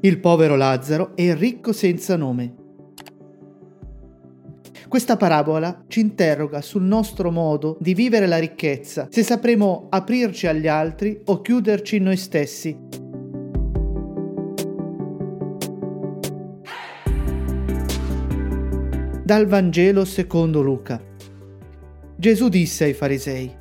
Il povero Lazzaro e il ricco senza nome. Questa parabola ci interroga sul nostro modo di vivere la ricchezza, se sapremo aprirci agli altri o chiuderci in noi stessi. Dal Vangelo secondo Luca. Gesù disse ai farisei,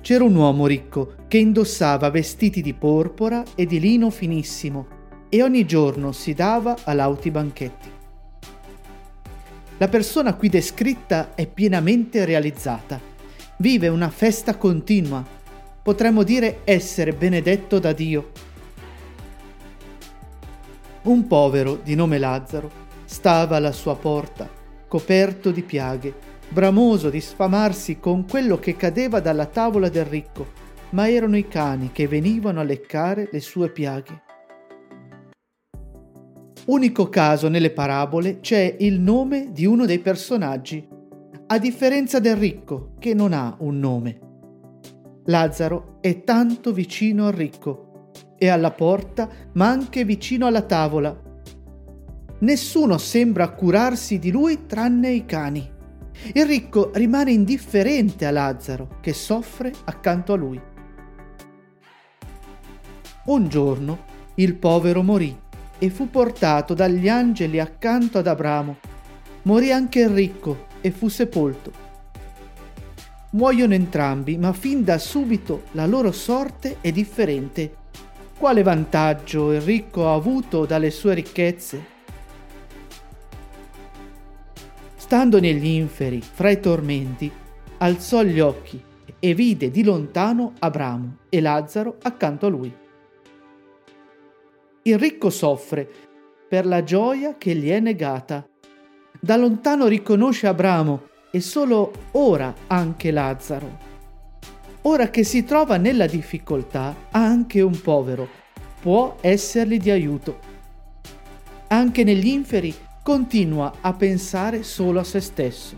C'era un uomo ricco che indossava vestiti di porpora e di lino finissimo e ogni giorno si dava a lauti banchetti. La persona qui descritta è pienamente realizzata. Vive una festa continua. Potremmo dire essere benedetto da Dio. Un povero di nome Lazzaro stava alla sua porta, coperto di piaghe, bramoso di sfamarsi con quello che cadeva dalla tavola del ricco, ma erano i cani che venivano a leccare le sue piaghe. Unico caso nelle parabole c'è il nome di uno dei personaggi, a differenza del ricco che non ha un nome. Lazzaro è tanto vicino al ricco, è alla porta ma anche vicino alla tavola. Nessuno sembra curarsi di lui tranne i cani. Il ricco rimane indifferente a Lazzaro che soffre accanto a lui. Un giorno il povero morì e fu portato dagli angeli accanto ad Abramo. Morì anche il ricco e fu sepolto. Muoiono entrambi, ma fin da subito la loro sorte è differente. Quale vantaggio il ricco ha avuto dalle sue ricchezze? Stando negli inferi, fra i tormenti, alzò gli occhi e vide di lontano Abramo e Lazzaro accanto a lui. Il ricco soffre per la gioia che gli è negata. Da lontano riconosce Abramo e solo ora anche Lazzaro. Ora che si trova nella difficoltà, anche un povero può essergli di aiuto. Anche negli inferi continua a pensare solo a se stesso.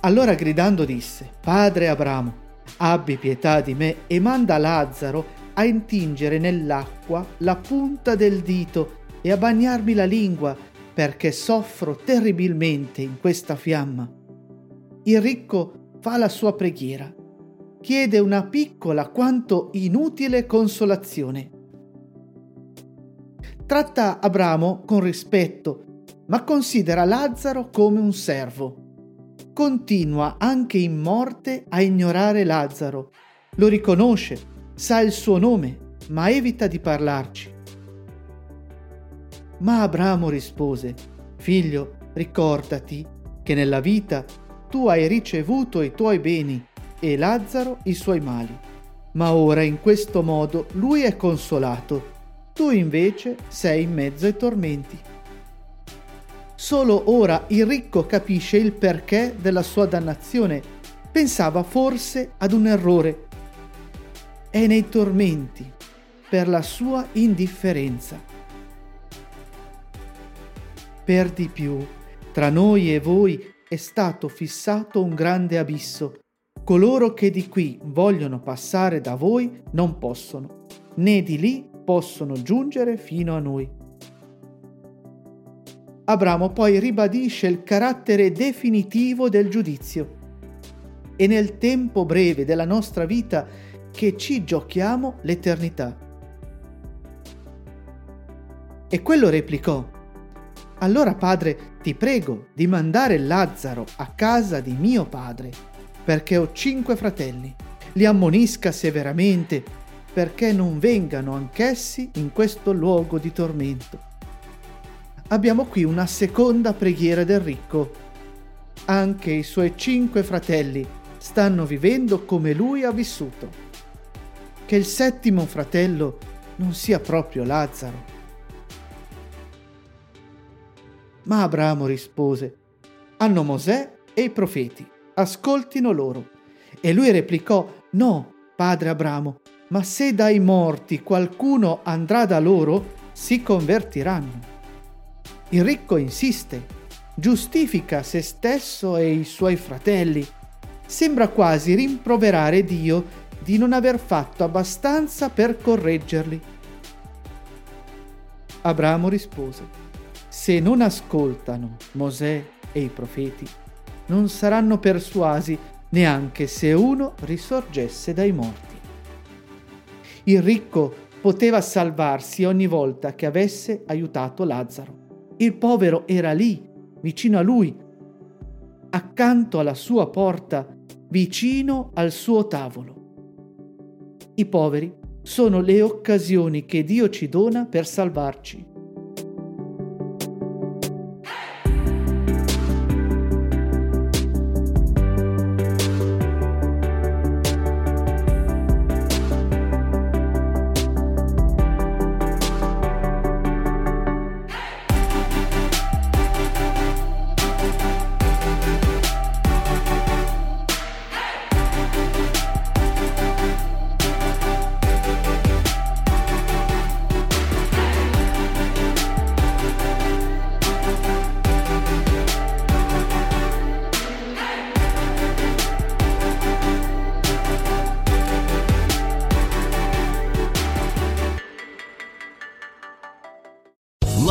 Allora gridando disse, Padre Abramo, abbi pietà di me e manda Lazzaro a intingere nell'acqua la punta del dito e a bagnarmi la lingua perché soffro terribilmente in questa fiamma. Il ricco fa la sua preghiera, chiede una piccola quanto inutile consolazione. Tratta Abramo con rispetto, ma considera Lazzaro come un servo. Continua anche in morte a ignorare Lazzaro, lo riconosce sa il suo nome, ma evita di parlarci. Ma Abramo rispose, Figlio, ricordati che nella vita tu hai ricevuto i tuoi beni e Lazzaro i suoi mali. Ma ora in questo modo lui è consolato, tu invece sei in mezzo ai tormenti. Solo ora il ricco capisce il perché della sua dannazione. Pensava forse ad un errore è nei tormenti per la sua indifferenza. Per di più, tra noi e voi è stato fissato un grande abisso. Coloro che di qui vogliono passare da voi non possono, né di lì possono giungere fino a noi. Abramo poi ribadisce il carattere definitivo del giudizio. E nel tempo breve della nostra vita che ci giochiamo l'eternità. E quello replicò, allora padre, ti prego di mandare Lazzaro a casa di mio padre, perché ho cinque fratelli. Li ammonisca severamente, perché non vengano anch'essi in questo luogo di tormento abbiamo qui una seconda preghiera del ricco. Anche i suoi cinque fratelli stanno vivendo come lui ha vissuto. Che il settimo fratello non sia proprio Lazzaro. Ma Abramo rispose, hanno Mosè e i profeti, ascoltino loro. E lui replicò, no, padre Abramo, ma se dai morti qualcuno andrà da loro, si convertiranno. Il ricco insiste, giustifica se stesso e i suoi fratelli. Sembra quasi rimproverare Dio di non aver fatto abbastanza per correggerli. Abramo rispose, se non ascoltano Mosè e i profeti, non saranno persuasi neanche se uno risorgesse dai morti. Il ricco poteva salvarsi ogni volta che avesse aiutato Lazzaro. Il povero era lì, vicino a lui, accanto alla sua porta, vicino al suo tavolo. I poveri sono le occasioni che Dio ci dona per salvarci.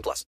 18 plus.